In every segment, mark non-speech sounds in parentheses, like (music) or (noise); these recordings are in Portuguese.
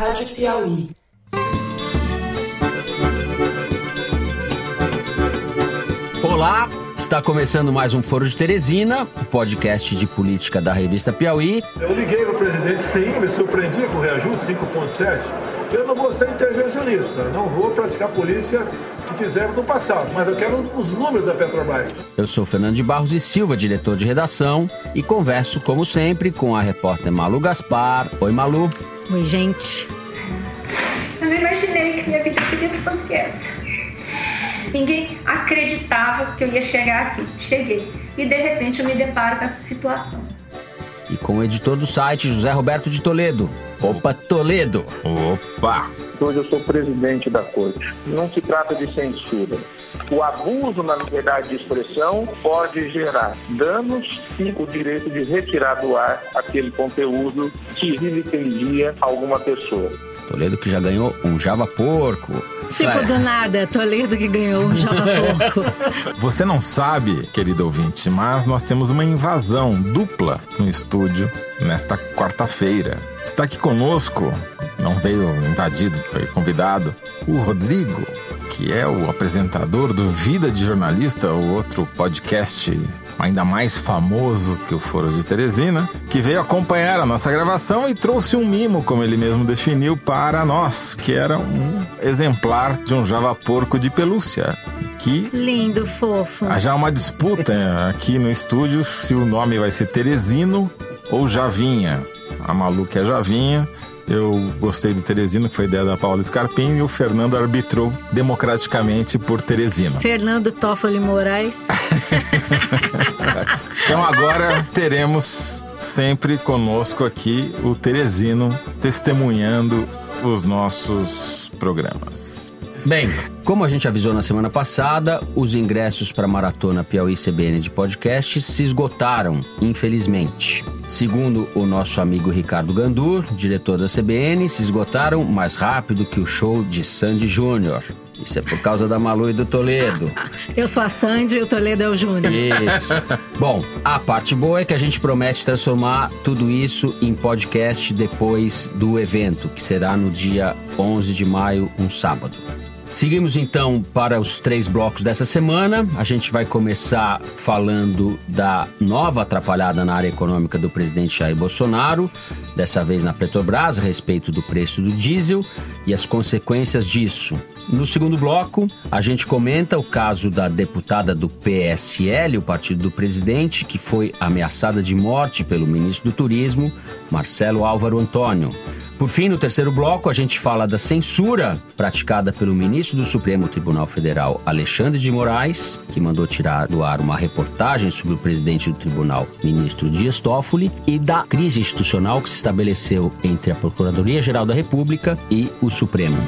Rádio Piauí. Olá, está começando mais um Foro de Teresina, o podcast de política da revista Piauí. Eu liguei para o presidente sim, me surpreendi com o reajuste 5,7. Eu não vou ser intervencionista, não vou praticar política que fizeram no passado, mas eu quero os números da Petrobras. Eu sou Fernando de Barros e Silva, diretor de redação, e converso, como sempre, com a repórter Malu Gaspar. Oi, Malu. Oi, gente. Eu não imaginei que minha vida teria fosse essa. Ninguém acreditava que eu ia chegar aqui. Cheguei. E de repente eu me deparo com essa situação. E com o editor do site, José Roberto de Toledo. Opa, Toledo! Opa! Hoje eu sou presidente da corte. Não se trata de censura. O abuso na liberdade de expressão pode gerar danos e o direito de retirar do ar aquele conteúdo que vilipendia alguma pessoa. Toledo que já ganhou um Java Porco. Tipo Vai. do nada, Toledo que ganhou um Java (laughs) Porco. Você não sabe, querido ouvinte, mas nós temos uma invasão dupla no estúdio nesta quarta-feira. Está aqui conosco, não veio invadido, foi convidado, o Rodrigo, que é o apresentador do Vida de Jornalista, o outro podcast ainda mais famoso que o Foro de Teresina, que veio acompanhar a nossa gravação e trouxe um mimo, como ele mesmo definiu, para nós, que era um exemplar de um Java Porco de pelúcia. Que Lindo, fofo. Há já uma disputa aqui no estúdio se o nome vai ser Teresino ou Javinha. A Malu que é Javinha. Eu gostei do Teresino, que foi ideia da Paula Scarpim, e o Fernando arbitrou democraticamente por Teresino. Fernando Toffoli Moraes. (laughs) Então agora teremos sempre conosco aqui o Teresino testemunhando os nossos programas. Bem, como a gente avisou na semana passada, os ingressos para a maratona Piauí CBN de podcast se esgotaram, infelizmente. Segundo o nosso amigo Ricardo Gandur, diretor da CBN, se esgotaram mais rápido que o show de Sandy Júnior. Isso é por causa da Malu e do Toledo. (laughs) Eu sou a Sandy e o Toledo é o Júnior. Isso. Bom, a parte boa é que a gente promete transformar tudo isso em podcast depois do evento, que será no dia 11 de maio, um sábado. Seguimos então para os três blocos dessa semana. A gente vai começar falando da nova atrapalhada na área econômica do presidente Jair Bolsonaro, dessa vez na Petrobras, a respeito do preço do diesel e as consequências disso. No segundo bloco, a gente comenta o caso da deputada do PSL, o partido do presidente, que foi ameaçada de morte pelo ministro do Turismo, Marcelo Álvaro Antônio. Por fim, no terceiro bloco, a gente fala da censura praticada pelo ministro do Supremo Tribunal Federal, Alexandre de Moraes, que mandou tirar do ar uma reportagem sobre o presidente do tribunal, ministro Dias Toffoli, e da crise institucional que se estabeleceu entre a Procuradoria-Geral da República e o Supremo.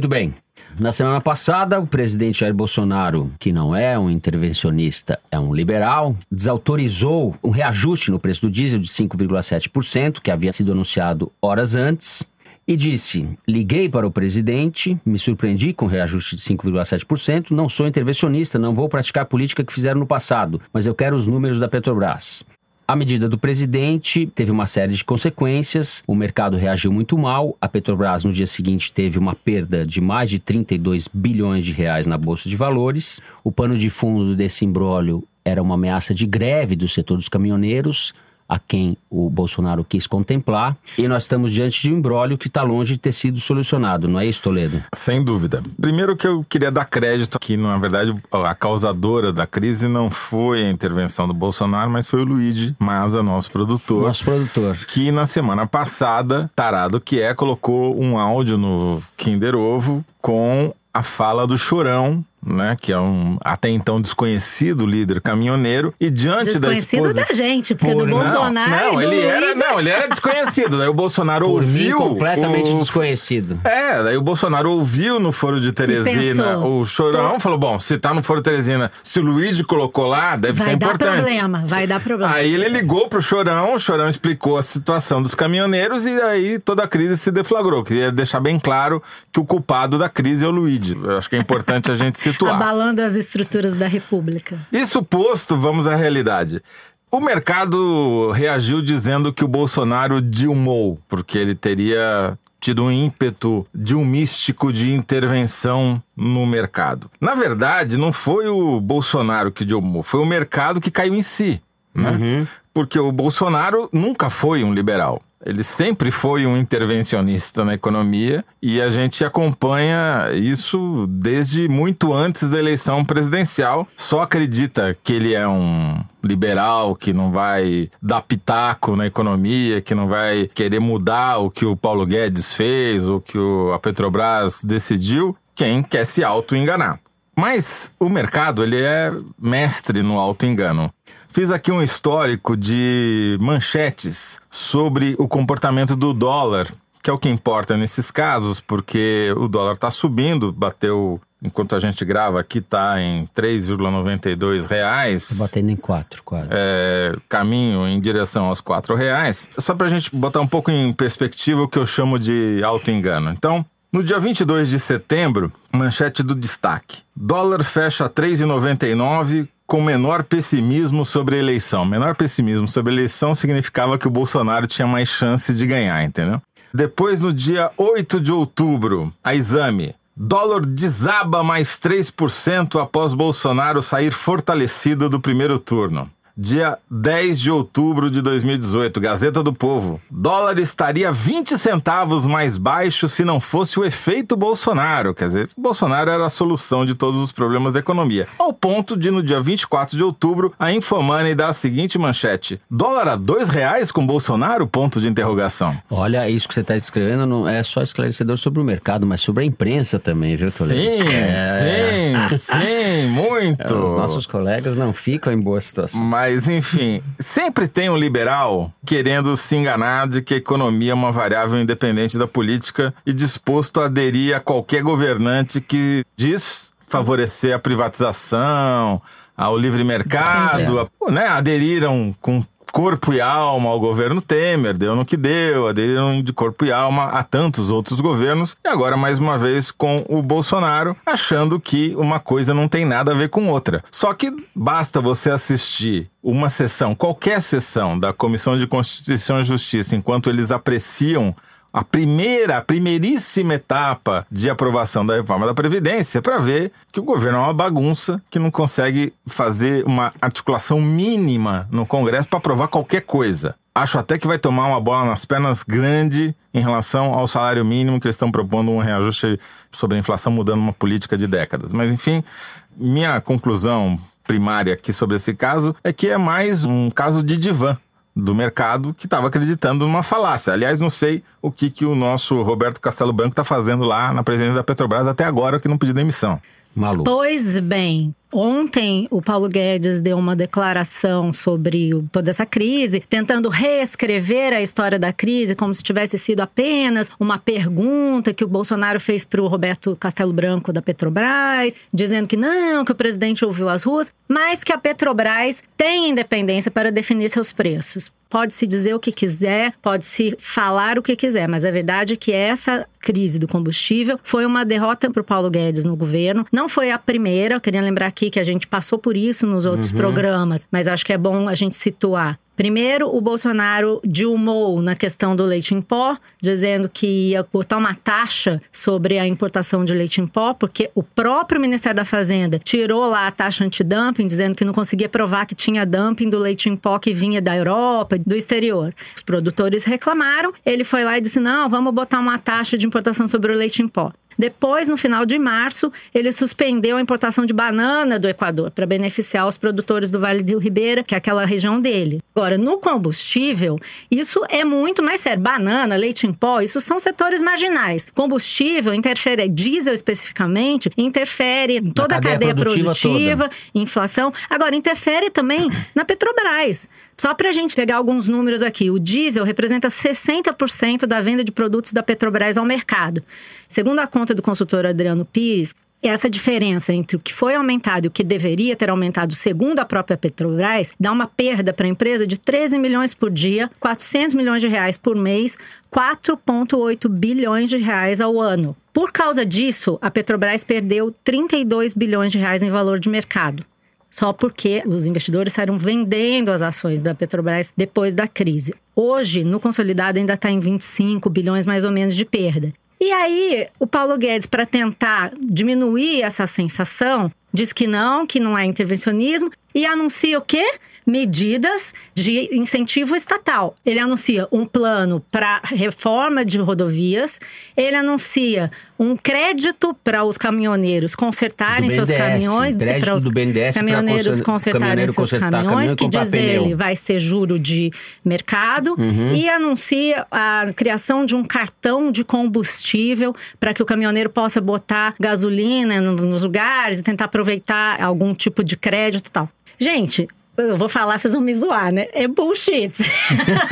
Muito bem. Na semana passada, o presidente Jair Bolsonaro, que não é um intervencionista, é um liberal, desautorizou um reajuste no preço do diesel de 5,7%, que havia sido anunciado horas antes, e disse: Liguei para o presidente, me surpreendi com o reajuste de 5,7%, não sou intervencionista, não vou praticar política que fizeram no passado, mas eu quero os números da Petrobras. A medida do presidente teve uma série de consequências, o mercado reagiu muito mal, a Petrobras no dia seguinte teve uma perda de mais de 32 bilhões de reais na bolsa de valores. O pano de fundo desse imbróglio era uma ameaça de greve do setor dos caminhoneiros, a quem o Bolsonaro quis contemplar, e nós estamos diante de um imbróglio que está longe de ter sido solucionado, não é isso, Toledo? Sem dúvida. Primeiro que eu queria dar crédito que, na verdade, a causadora da crise não foi a intervenção do Bolsonaro, mas foi o Luigi Maza, nosso produtor. Nosso produtor. Que na semana passada, tarado que é, colocou um áudio no Kinder Ovo com a fala do Chorão, né, que é um até então desconhecido líder caminhoneiro e diante da Desconhecido exposição da gente, porque Por- do Bolsonaro não, e do ele era, não, ele era desconhecido. Daí o Bolsonaro Por mim, ouviu completamente o- desconhecido. é, daí o Bolsonaro ouviu no Foro de Teresina pensou, o Chorão, tô- falou: bom, se tá no Foro de Teresina, se o Luigi colocou lá, deve ser Vai dar importante. problema, vai dar problema. Aí ele ligou pro Chorão, o Chorão explicou a situação dos caminhoneiros e aí toda a crise se deflagrou. Queria deixar bem claro que o culpado da crise é o Luigi. Eu acho que é importante a gente situar. Abalando as estruturas da República. Isso posto, vamos à realidade. O mercado reagiu dizendo que o Bolsonaro dilmou, porque ele teria tido um ímpeto de um místico de intervenção no mercado. Na verdade, não foi o Bolsonaro que dilmou, foi o mercado que caiu em si. Né? Porque o Bolsonaro nunca foi um liberal. Ele sempre foi um intervencionista na economia e a gente acompanha isso desde muito antes da eleição presidencial. Só acredita que ele é um liberal, que não vai dar pitaco na economia, que não vai querer mudar o que o Paulo Guedes fez ou que o, a Petrobras decidiu, quem quer se auto-enganar. Mas o mercado, ele é mestre no auto-engano. Fiz aqui um histórico de manchetes sobre o comportamento do dólar, que é o que importa nesses casos, porque o dólar está subindo, bateu, enquanto a gente grava aqui, está em 3,92 reais. Batendo em quatro, quase. É, caminho em direção aos quatro reais. Só para a gente botar um pouco em perspectiva o que eu chamo de auto-engano. Então, no dia 22 de setembro, manchete do destaque. Dólar fecha 3,99 com menor pessimismo sobre a eleição. Menor pessimismo sobre a eleição significava que o Bolsonaro tinha mais chance de ganhar, entendeu? Depois, no dia 8 de outubro, a exame. Dólar desaba mais 3% após Bolsonaro sair fortalecido do primeiro turno. Dia 10 de outubro de 2018, Gazeta do Povo. Dólar estaria 20 centavos mais baixo se não fosse o efeito Bolsonaro. Quer dizer, Bolsonaro era a solução de todos os problemas da economia. Ao ponto de, no dia 24 de outubro, a Infomoney dar a seguinte manchete: Dólar a dois reais com Bolsonaro? Ponto de interrogação. Olha, isso que você está descrevendo não é só esclarecedor sobre o mercado, mas sobre a imprensa também, viu, Toledo? Sim, (laughs) É. sim, sim, muito. Os nossos colegas não ficam em boa situação. Mas, enfim, sempre tem um liberal querendo se enganar de que a economia é uma variável independente da política e disposto a aderir a qualquer governante que diz favorecer a privatização, ao livre mercado, a- né? aderiram com corpo e alma ao governo Temer, deu no que deu, aderiram de corpo e alma a tantos outros governos, e agora mais uma vez com o Bolsonaro, achando que uma coisa não tem nada a ver com outra. Só que basta você assistir uma sessão, qualquer sessão da Comissão de Constituição e Justiça, enquanto eles apreciam a primeira, a primeiríssima etapa de aprovação da reforma da Previdência para ver que o governo é uma bagunça, que não consegue fazer uma articulação mínima no Congresso para aprovar qualquer coisa. Acho até que vai tomar uma bola nas pernas grande em relação ao salário mínimo que eles estão propondo um reajuste sobre a inflação, mudando uma política de décadas. Mas, enfim, minha conclusão primária aqui sobre esse caso é que é mais um caso de divã do mercado que estava acreditando numa falácia. Aliás, não sei o que, que o nosso Roberto Castelo Branco está fazendo lá na presidência da Petrobras até agora, que não pediu demissão. Maluco. Pois bem, ontem o Paulo Guedes deu uma declaração sobre toda essa crise, tentando reescrever a história da crise como se tivesse sido apenas uma pergunta que o Bolsonaro fez para o Roberto Castelo Branco da Petrobras, dizendo que não, que o presidente ouviu as ruas, mas que a Petrobras tem independência para definir seus preços. Pode-se dizer o que quiser, pode-se falar o que quiser, mas a verdade é que essa crise do combustível foi uma derrota para o Paulo Guedes no governo. Não foi a primeira, eu queria lembrar aqui que a gente passou por isso nos outros programas, mas acho que é bom a gente situar. Primeiro, o Bolsonaro dilmou na questão do leite em pó, dizendo que ia botar uma taxa sobre a importação de leite em pó, porque o próprio Ministério da Fazenda tirou lá a taxa antidumping, dizendo que não conseguia provar que tinha dumping do leite em pó que vinha da Europa, do exterior. Os produtores reclamaram, ele foi lá e disse: não, vamos botar uma taxa de importação sobre o leite em pó. Depois, no final de março, ele suspendeu a importação de banana do Equador para beneficiar os produtores do Vale do Ribeira, que é aquela região dele. Agora, no combustível, isso é muito mais sério. Banana, leite em pó, isso são setores marginais. Combustível interfere, diesel especificamente, interfere em toda a cadeia cadeia produtiva produtiva, inflação. Agora, interfere também na Petrobras. Só para a gente pegar alguns números aqui, o diesel representa 60% da venda de produtos da Petrobras ao mercado. Segundo a conta do consultor Adriano Pires, essa diferença entre o que foi aumentado e o que deveria ter aumentado, segundo a própria Petrobras, dá uma perda para a empresa de 13 milhões por dia, 400 milhões de reais por mês, 4,8 bilhões de reais ao ano. Por causa disso, a Petrobras perdeu 32 bilhões de reais em valor de mercado. Só porque os investidores saíram vendendo as ações da Petrobras depois da crise. Hoje, no consolidado, ainda está em 25 bilhões mais ou menos de perda. E aí, o Paulo Guedes, para tentar diminuir essa sensação, diz que não, que não é intervencionismo e anuncia o quê? Medidas de incentivo estatal. Ele anuncia um plano para reforma de rodovias, ele anuncia um crédito para os caminhoneiros consertarem BNDES, seus caminhões, para os caminhoneiros consertarem seus caminhões, que diz pneu. ele vai ser juro de mercado, uhum. e anuncia a criação de um cartão de combustível para que o caminhoneiro possa botar gasolina nos lugares e tentar aproveitar algum tipo de crédito e tal. Gente, eu vou falar, vocês vão me zoar, né? É bullshit.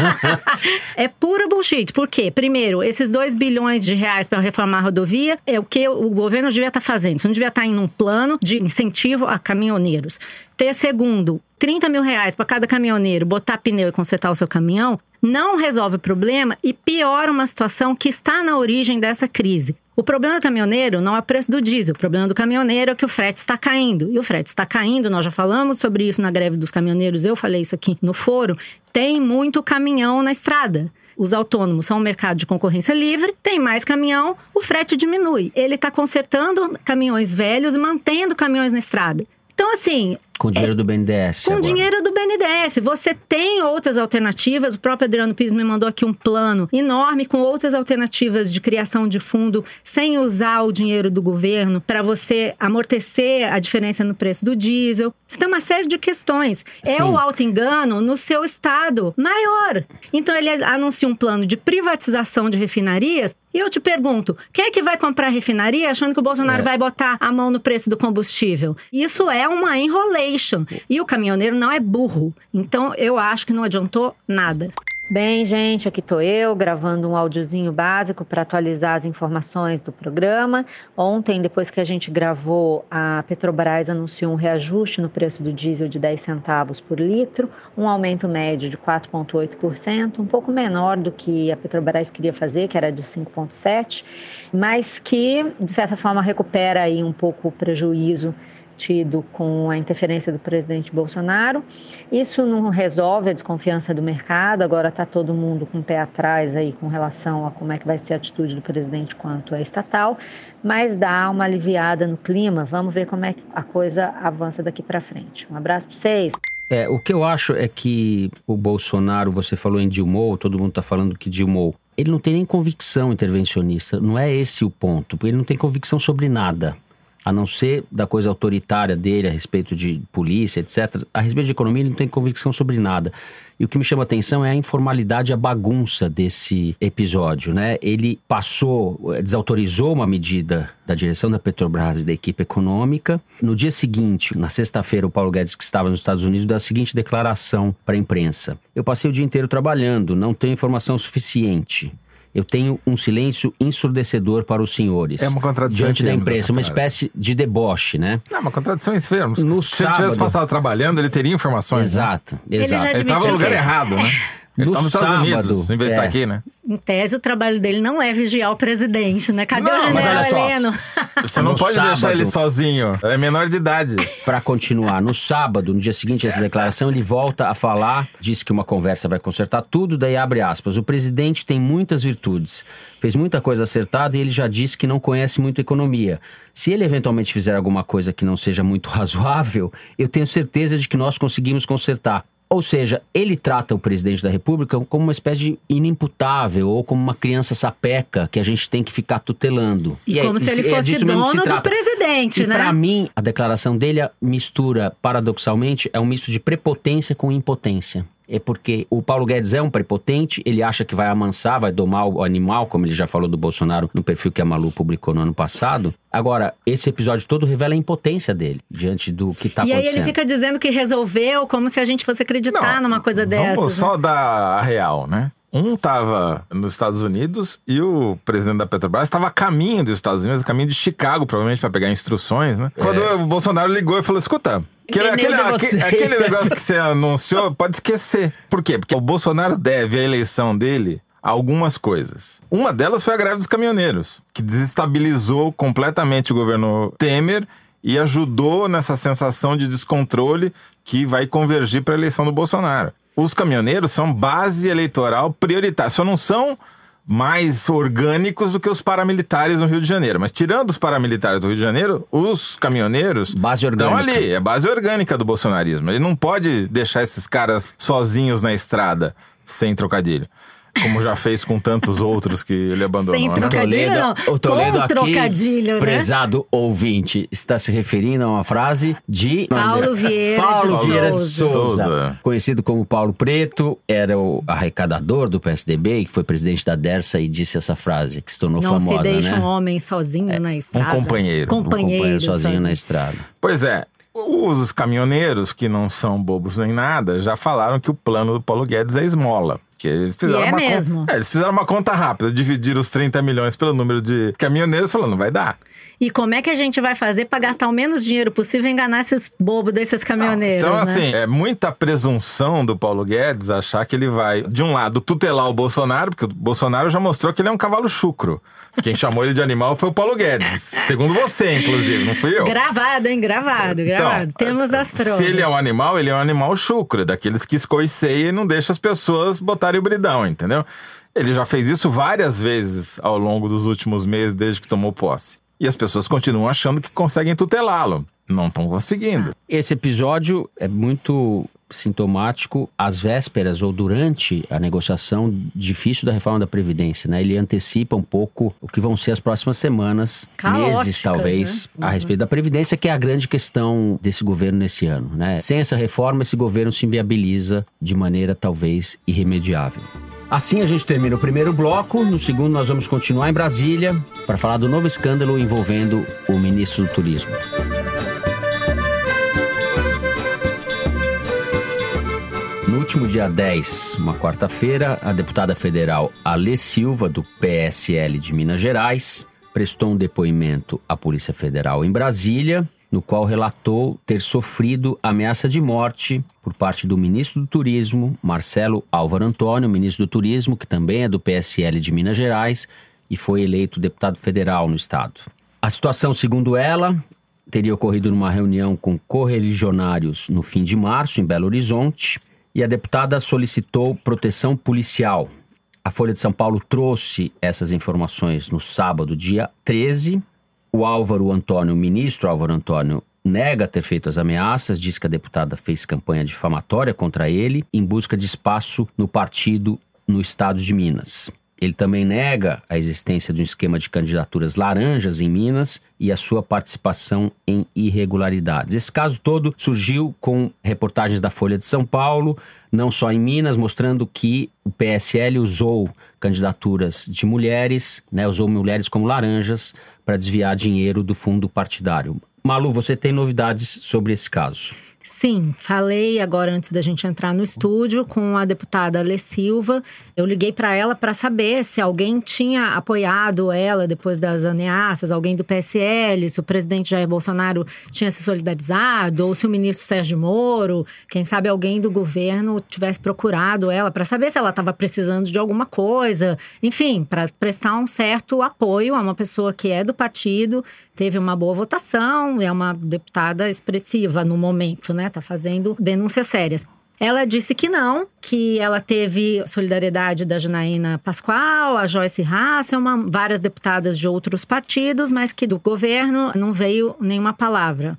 (laughs) é pura bullshit. Por quê? Primeiro, esses 2 bilhões de reais para reformar a rodovia é o que o governo devia estar tá fazendo. Isso não devia estar tá em um plano de incentivo a caminhoneiros. Ter segundo, 30 mil reais para cada caminhoneiro botar pneu e consertar o seu caminhão, não resolve o problema e piora uma situação que está na origem dessa crise. O problema do caminhoneiro não é o preço do diesel, o problema do caminhoneiro é que o frete está caindo. E o frete está caindo, nós já falamos sobre isso na greve dos caminhoneiros, eu falei isso aqui no foro. Tem muito caminhão na estrada. Os autônomos são um mercado de concorrência livre, tem mais caminhão, o frete diminui. Ele está consertando caminhões velhos e mantendo caminhões na estrada. Então, assim, com dinheiro do BNDES. Com agora. dinheiro do BNDES. Você tem outras alternativas. O próprio Adriano Pires me mandou aqui um plano enorme com outras alternativas de criação de fundo sem usar o dinheiro do governo para você amortecer a diferença no preço do diesel. Você tem uma série de questões. É Sim. É o auto-engano no seu estado maior. Então ele anuncia um plano de privatização de refinarias e eu te pergunto, quem é que vai comprar refinaria achando que o Bolsonaro é. vai botar a mão no preço do combustível? Isso é uma enrolation. E o caminhoneiro não é burro. Então eu acho que não adiantou nada. Bem, gente, aqui estou eu gravando um áudiozinho básico para atualizar as informações do programa. Ontem, depois que a gente gravou, a Petrobras anunciou um reajuste no preço do diesel de 10 centavos por litro, um aumento médio de 4,8%, um pouco menor do que a Petrobras queria fazer, que era de 5,7%, mas que, de certa forma, recupera aí um pouco o prejuízo com a interferência do presidente Bolsonaro. Isso não resolve a desconfiança do mercado, agora está todo mundo com o pé atrás aí com relação a como é que vai ser a atitude do presidente quanto é estatal, mas dá uma aliviada no clima. Vamos ver como é que a coisa avança daqui para frente. Um abraço para vocês. É, o que eu acho é que o Bolsonaro, você falou em Dilma, todo mundo está falando que Dilma, ele não tem nem convicção intervencionista, não é esse o ponto, ele não tem convicção sobre nada a não ser da coisa autoritária dele a respeito de polícia, etc. A respeito de economia, ele não tem convicção sobre nada. E o que me chama a atenção é a informalidade, a bagunça desse episódio, né? Ele passou, desautorizou uma medida da direção da Petrobras e da equipe econômica. No dia seguinte, na sexta-feira, o Paulo Guedes, que estava nos Estados Unidos, deu a seguinte declaração para a imprensa: Eu passei o dia inteiro trabalhando, não tenho informação suficiente eu tenho um silêncio ensurdecedor para os senhores. É uma contradição. Diante da imprensa, uma espécie de deboche, né? Não, uma contradição em termos. No Se sábado, ele tivesse passado trabalhando, ele teria informações. Exato, né? exato. Ele estava no lugar errado, né? (laughs) Ele tá nos sábado, Estados Unidos, em vez de estar tá é. aqui, né? Em tese, o trabalho dele não é vigiar o presidente, né? Cadê não, o general Heleno? (laughs) Você não pode sábado, deixar ele sozinho. É menor de idade. (laughs) Para continuar, no sábado, no dia seguinte a essa declaração, ele volta a falar, diz que uma conversa vai consertar tudo, daí abre aspas. O presidente tem muitas virtudes, fez muita coisa acertada e ele já disse que não conhece muito economia. Se ele eventualmente fizer alguma coisa que não seja muito (laughs) razoável, eu tenho certeza de que nós conseguimos consertar. Ou seja, ele trata o presidente da República como uma espécie de inimputável ou como uma criança sapeca que a gente tem que ficar tutelando. E, e como é, se ele é fosse é dono do presidente, e né? Para mim, a declaração dele mistura, paradoxalmente, é um misto de prepotência com impotência é porque o Paulo Guedes é um prepotente, ele acha que vai amansar, vai domar o animal, como ele já falou do Bolsonaro no perfil que a Malu publicou no ano passado. Agora, esse episódio todo revela a impotência dele diante do que está acontecendo. E aí ele fica dizendo que resolveu, como se a gente fosse acreditar Não, numa coisa dessa. Vamos só dar a real, né? Um estava nos Estados Unidos e o presidente da Petrobras estava a caminho dos Estados Unidos, a caminho de Chicago, provavelmente para pegar instruções, né? Quando o Bolsonaro ligou e falou: escuta. Aquele, É aquele, aquele (laughs) negócio que você anunciou, pode esquecer. Por quê? Porque o Bolsonaro deve a eleição dele a algumas coisas. Uma delas foi a greve dos caminhoneiros, que desestabilizou completamente o governo Temer e ajudou nessa sensação de descontrole que vai convergir para a eleição do Bolsonaro. Os caminhoneiros são base eleitoral prioritária, só não são mais orgânicos do que os paramilitares no Rio de Janeiro. Mas tirando os paramilitares do Rio de Janeiro, os caminhoneiros Base estão ali, é base orgânica do bolsonarismo. Ele não pode deixar esses caras sozinhos na estrada, sem trocadilho. Como já fez com tantos outros que ele abandonou. Sem né? trocadilho. não. o Toledo Com aqui, trocadilho, né? prezado ouvinte, está se referindo a uma frase de Paulo Vieira Paulo de Vieira de Souza. Souza, Souza. conhecido como Paulo Preto, era o arrecadador do PSDB, que foi presidente da Dersa e disse essa frase, que se tornou Não famosa, se deixa né? um homem sozinho na estrada. companheiro. Um Um Companheiro, companheiro sozinho na estrada. Pois é. Os caminhoneiros, que não são bobos nem nada, já falaram que o plano do Paulo Guedes é esmola. Que eles fizeram E é uma mesmo. É, eles fizeram uma conta rápida, dividiram os 30 milhões pelo número de caminhoneiros, falando, não vai dar. E como é que a gente vai fazer pra gastar o menos dinheiro possível e enganar esses bobos desses caminhoneiros, Então, né? assim, é muita presunção do Paulo Guedes achar que ele vai, de um lado, tutelar o Bolsonaro, porque o Bolsonaro já mostrou que ele é um cavalo chucro. Quem chamou ele de animal foi o Paulo Guedes. Segundo você, inclusive, não fui eu. Gravado, hein? Gravado, gravado. Temos as provas. Se ele é um animal, ele é um animal chucro, daqueles que escoiceia e não deixa as pessoas botarem o bridão, entendeu? Ele já fez isso várias vezes ao longo dos últimos meses, desde que tomou posse. E as pessoas continuam achando que conseguem tutelá-lo. Não estão conseguindo. Esse episódio é muito sintomático às vésperas ou durante a negociação difícil da reforma da Previdência, né? Ele antecipa um pouco o que vão ser as próximas semanas, Caóticas, meses talvez, né? a respeito da Previdência, que é a grande questão desse governo nesse ano, né? Sem essa reforma, esse governo se inviabiliza de maneira talvez irremediável. Assim a gente termina o primeiro bloco. No segundo, nós vamos continuar em Brasília para falar do novo escândalo envolvendo o ministro do Turismo. No último dia 10, uma quarta-feira, a deputada federal Alê Silva, do PSL de Minas Gerais, prestou um depoimento à Polícia Federal em Brasília, no qual relatou ter sofrido ameaça de morte por parte do ministro do Turismo, Marcelo Álvaro Antônio, ministro do Turismo, que também é do PSL de Minas Gerais e foi eleito deputado federal no estado. A situação, segundo ela, teria ocorrido numa reunião com correligionários no fim de março, em Belo Horizonte, e a deputada solicitou proteção policial. A Folha de São Paulo trouxe essas informações no sábado, dia 13. O Álvaro Antônio, ministro Álvaro Antônio, nega ter feito as ameaças, diz que a deputada fez campanha difamatória contra ele em busca de espaço no partido no estado de Minas. Ele também nega a existência de um esquema de candidaturas laranjas em Minas e a sua participação em irregularidades. Esse caso todo surgiu com reportagens da Folha de São Paulo, não só em Minas, mostrando que o PSL usou candidaturas de mulheres, né, usou mulheres como laranjas para desviar dinheiro do fundo partidário. Malu, você tem novidades sobre esse caso? Sim, falei agora antes da gente entrar no estúdio com a deputada Alê Silva. Eu liguei para ela para saber se alguém tinha apoiado ela depois das ameaças, alguém do PSL, se o presidente Jair Bolsonaro tinha se solidarizado, ou se o ministro Sérgio Moro, quem sabe alguém do governo tivesse procurado ela para saber se ela estava precisando de alguma coisa. Enfim, para prestar um certo apoio a uma pessoa que é do partido, teve uma boa votação, é uma deputada expressiva no momento, né? Tá fazendo denúncias sérias. Ela disse que não, que ela teve solidariedade da Janaína Pascoal, a Joyce Hasselman, várias deputadas de outros partidos, mas que do governo não veio nenhuma palavra.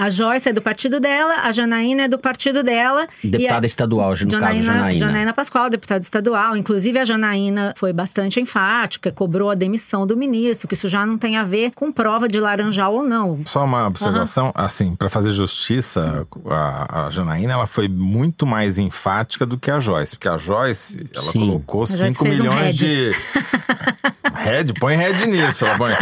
A Joyce é do partido dela, a Janaína é do partido dela. Deputada e a... estadual, no caso, Janaína. Janaína Pascoal, deputada estadual. Inclusive, a Janaína foi bastante enfática, cobrou a demissão do ministro, que isso já não tem a ver com prova de laranjal ou não. Só uma observação, assim, para fazer justiça, a, a, Janaína ela foi muito mais enfática do que a Joyce, porque a Joyce ela Sim. colocou A Joyce 5 fez um milhões head. de. (laughs) Red, põe red nisso. Ela põe.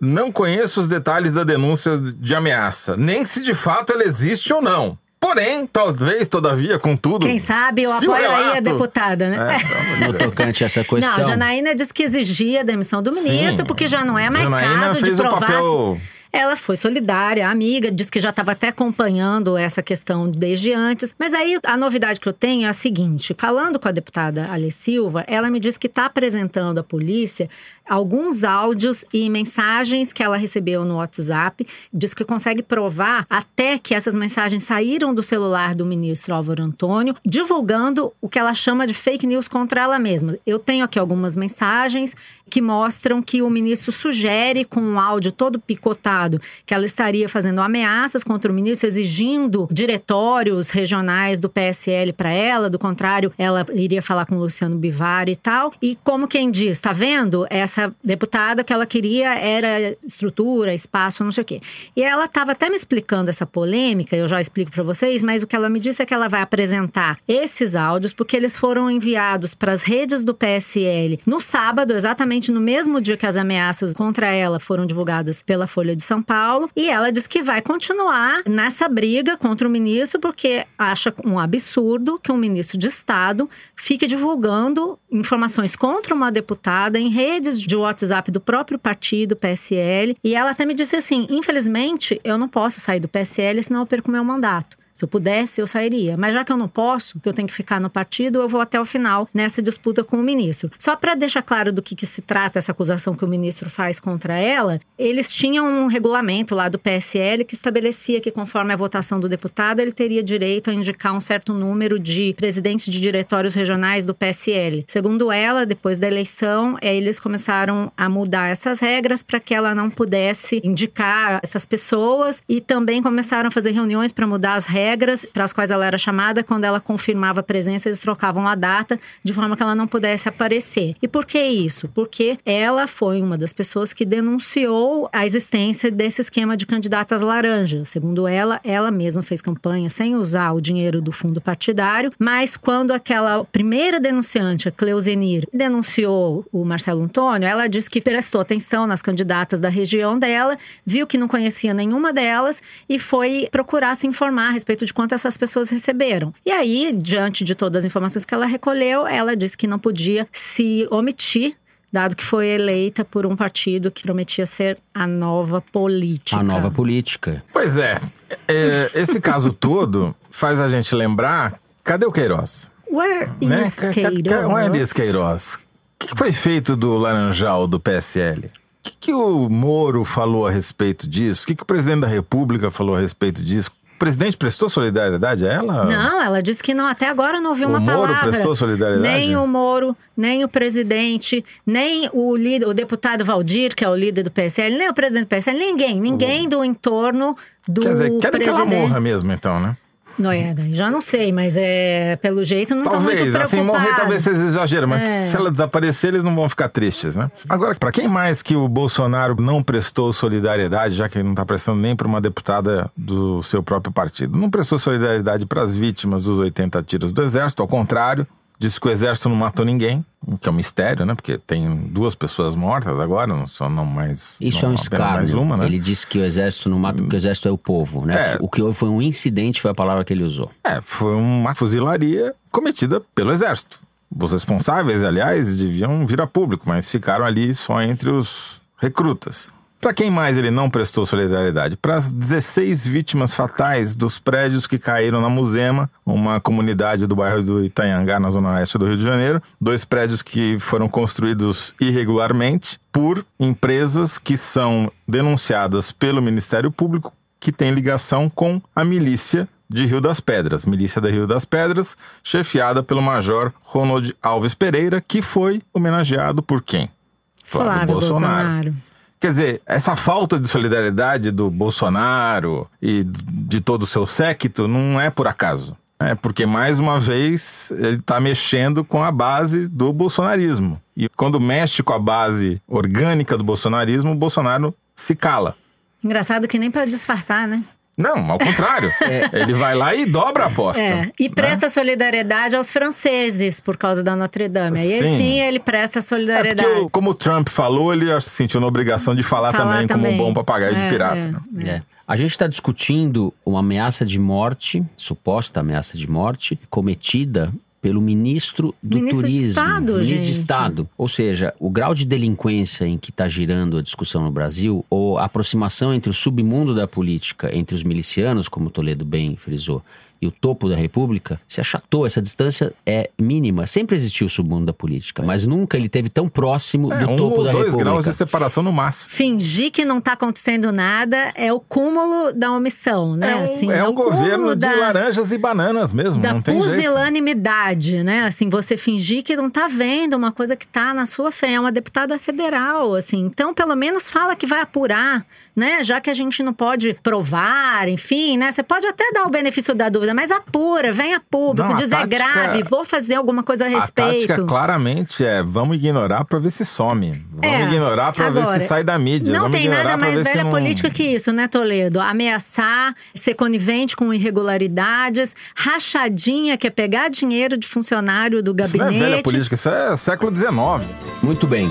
Não conheço os detalhes da denúncia de ameaça, nem se de fato ela existe ou não. Porém, talvez, todavia, contudo. Quem sabe eu o apoio aí a relato- deputada, né? É, de No tocante a essa questão. Não, a Janaína disse que exigia a demissão do ministro, Sim. porque já não é mais Janaína caso de fez o provar. papel- se- Ela foi solidária, amiga, disse que já estava até acompanhando essa questão desde antes. Mas aí a novidade que eu tenho é a seguinte: falando com a deputada Ale Silva, ela me disse que está apresentando à polícia alguns áudios e mensagens que ela recebeu no WhatsApp. Diz que consegue provar até que essas mensagens saíram do celular do ministro Álvaro Antônio, divulgando o que ela chama de fake news contra ela mesma. Eu tenho aqui algumas mensagens que mostram que o ministro sugere, com um áudio todo picotado, que ela estaria fazendo ameaças contra o ministro, exigindo diretórios regionais do PSL para ela. Do contrário, ela iria falar com o Luciano Bivar e tal. E como quem diz, tá vendo? Essa deputada que ela queria era estrutura, espaço, não sei o quê. E ela estava até me explicando essa polêmica, eu já explico para vocês, mas o que ela me disse é que ela vai apresentar esses áudios porque eles foram enviados para as redes do PSL no sábado, exatamente no mesmo dia que as ameaças contra ela foram divulgadas pela Folha de São Paulo. E ela diz que vai continuar nessa briga contra o ministro porque acha um absurdo que um ministro de Estado fique divulgando informações contra uma deputada em redes de WhatsApp do próprio partido, PSL. E ela até me disse assim: infelizmente, eu não posso sair do PSL, senão eu perco meu mandato. Se eu pudesse, eu sairia. Mas já que eu não posso, que eu tenho que ficar no partido, eu vou até o final nessa disputa com o ministro. Só para deixar claro do que, que se trata essa acusação que o ministro faz contra ela, eles tinham um regulamento lá do PSL que estabelecia que, conforme a votação do deputado, ele teria direito a indicar um certo número de presidentes de diretórios regionais do PSL. Segundo ela, depois da eleição, eh, eles começaram a mudar essas regras para que ela não pudesse indicar essas pessoas e também começaram a fazer reuniões para mudar as regras para as quais ela era chamada. Quando ela confirmava a presença, eles trocavam a data de forma que ela não pudesse aparecer. E por que isso? Porque ela foi uma das pessoas que denunciou a existência desse esquema de candidatas laranjas. Segundo ela, ela mesma fez campanha sem usar o dinheiro do fundo partidário, mas quando aquela primeira denunciante, a Cleusenir, denunciou o Marcelo Antônio, ela disse que prestou atenção nas candidatas da região dela, viu que não conhecia nenhuma delas e foi procurar se informar a respeito de quanto essas pessoas receberam. E aí, diante de todas as informações que ela recolheu, ela disse que não podia se omitir dado que foi eleita por um partido que prometia ser a nova política. A nova política. Pois é, é, esse caso todo faz a gente lembrar. Cadê o Queiroz? Where Né? is Queiroz? Where is Queiroz? O que que foi feito do Laranjal do PSL? O que, que o Moro falou a respeito disso? O que, que o presidente da República falou a respeito disso? O presidente prestou solidariedade a ela? Não, ela disse que não, até agora não ouviu O uma Moro palavra. prestou solidariedade? Nem o Moro, nem o presidente, nem o líder, o deputado Valdir, que é o líder do PSL, nem o presidente do PSL, ninguém, ninguém do entorno do Quer dizer, querem que ela presidente. morra mesmo, então, né? Não é, daí já não sei, mas é pelo jeito não tá muito Talvez, assim, morrer talvez seja exagero, mas É. se ela desaparecer, eles não vão ficar tristes, né? Agora, pra quem mais que o Bolsonaro não prestou solidariedade, já que ele não tá prestando nem pra uma deputada do seu próprio partido? Não prestou solidariedade pras vítimas dos 80 tiros do Exército, ao contrário, disse que o Exército não matou ninguém, que é um mistério, né? Porque tem duas pessoas mortas agora, não só não mais. Isso não, é um escárnio. Uma, né? Ele disse que o exército não mata porque o exército é o povo, né? É. O que houve foi um incidente, foi a palavra que ele usou. É, foi uma fuzilaria cometida pelo Exército. Os responsáveis, aliás, deviam vir a público, mas ficaram ali só entre os recrutas. Para quem mais ele não prestou solidariedade? Para as 16 vítimas fatais dos prédios que caíram na Muzema, uma comunidade do bairro do Itanhangá, na zona oeste do Rio de Janeiro. Dois prédios que foram construídos irregularmente por empresas que são denunciadas pelo Ministério Público que tem ligação com a milícia de Rio das Pedras, milícia da Rio das Pedras, chefiada pelo Major Ronald Alves Pereira, que foi homenageado por quem? Flávio Bolsonaro. Quer dizer, essa falta de solidariedade do Bolsonaro e de todo o seu séquito não é por acaso. É porque, mais uma vez, ele está mexendo com a base do bolsonarismo. E quando mexe com a base orgânica do bolsonarismo, o Bolsonaro se cala. Engraçado que nem para disfarçar, né? Não, ao contrário. (laughs) é. Ele vai lá e dobra a aposta. É. E presta né? solidariedade aos franceses por causa da Notre Dame. Aí sim, sim ele presta solidariedade. É porque, como o Trump falou, ele se sentiu na obrigação de falar, falar também, também, como um bom papagaio de é, pirata. É, é. A gente está discutindo uma ameaça de morte, suposta ameaça de morte, cometida pelo ministro do ministro Turismo. De Estado, ministro gente. de Estado. Ou seja, o grau de delinquência em que está girando a discussão no Brasil, ou a aproximação entre o submundo da política, entre os milicianos, como Toledo bem frisou, e o topo da República se achatou. Essa distância é mínima. Sempre existiu o submundo da política, mas nunca ele teve tão próximo é, do um topo ou da dois República. graus de separação no máximo. Fingir que não está acontecendo nada é o cúmulo da omissão, né? É um, assim, é é um governo de laranjas e bananas mesmo, da não tem pusilanimidade, jeito. né? Assim, você fingir que não está vendo uma coisa que está na sua frente. É uma deputada federal, assim. Então, pelo menos fala que vai apurar, né? Já que a gente não pode provar, enfim, né? Você pode até dar o benefício da dúvida, mas apura, venha público, não, diz é grave, vou fazer alguma coisa a respeito. A tática claramente é, vamos ignorar para ver se some. Vamos é, ignorar para ver se sai da mídia. Não vamos tem nada mais velha não... política que isso, né, Toledo? Ameaçar, ser conivente com irregularidades, rachadinha, que é pegar dinheiro de funcionário do gabinete. Isso não é velha política, isso é século XIX. Muito bem.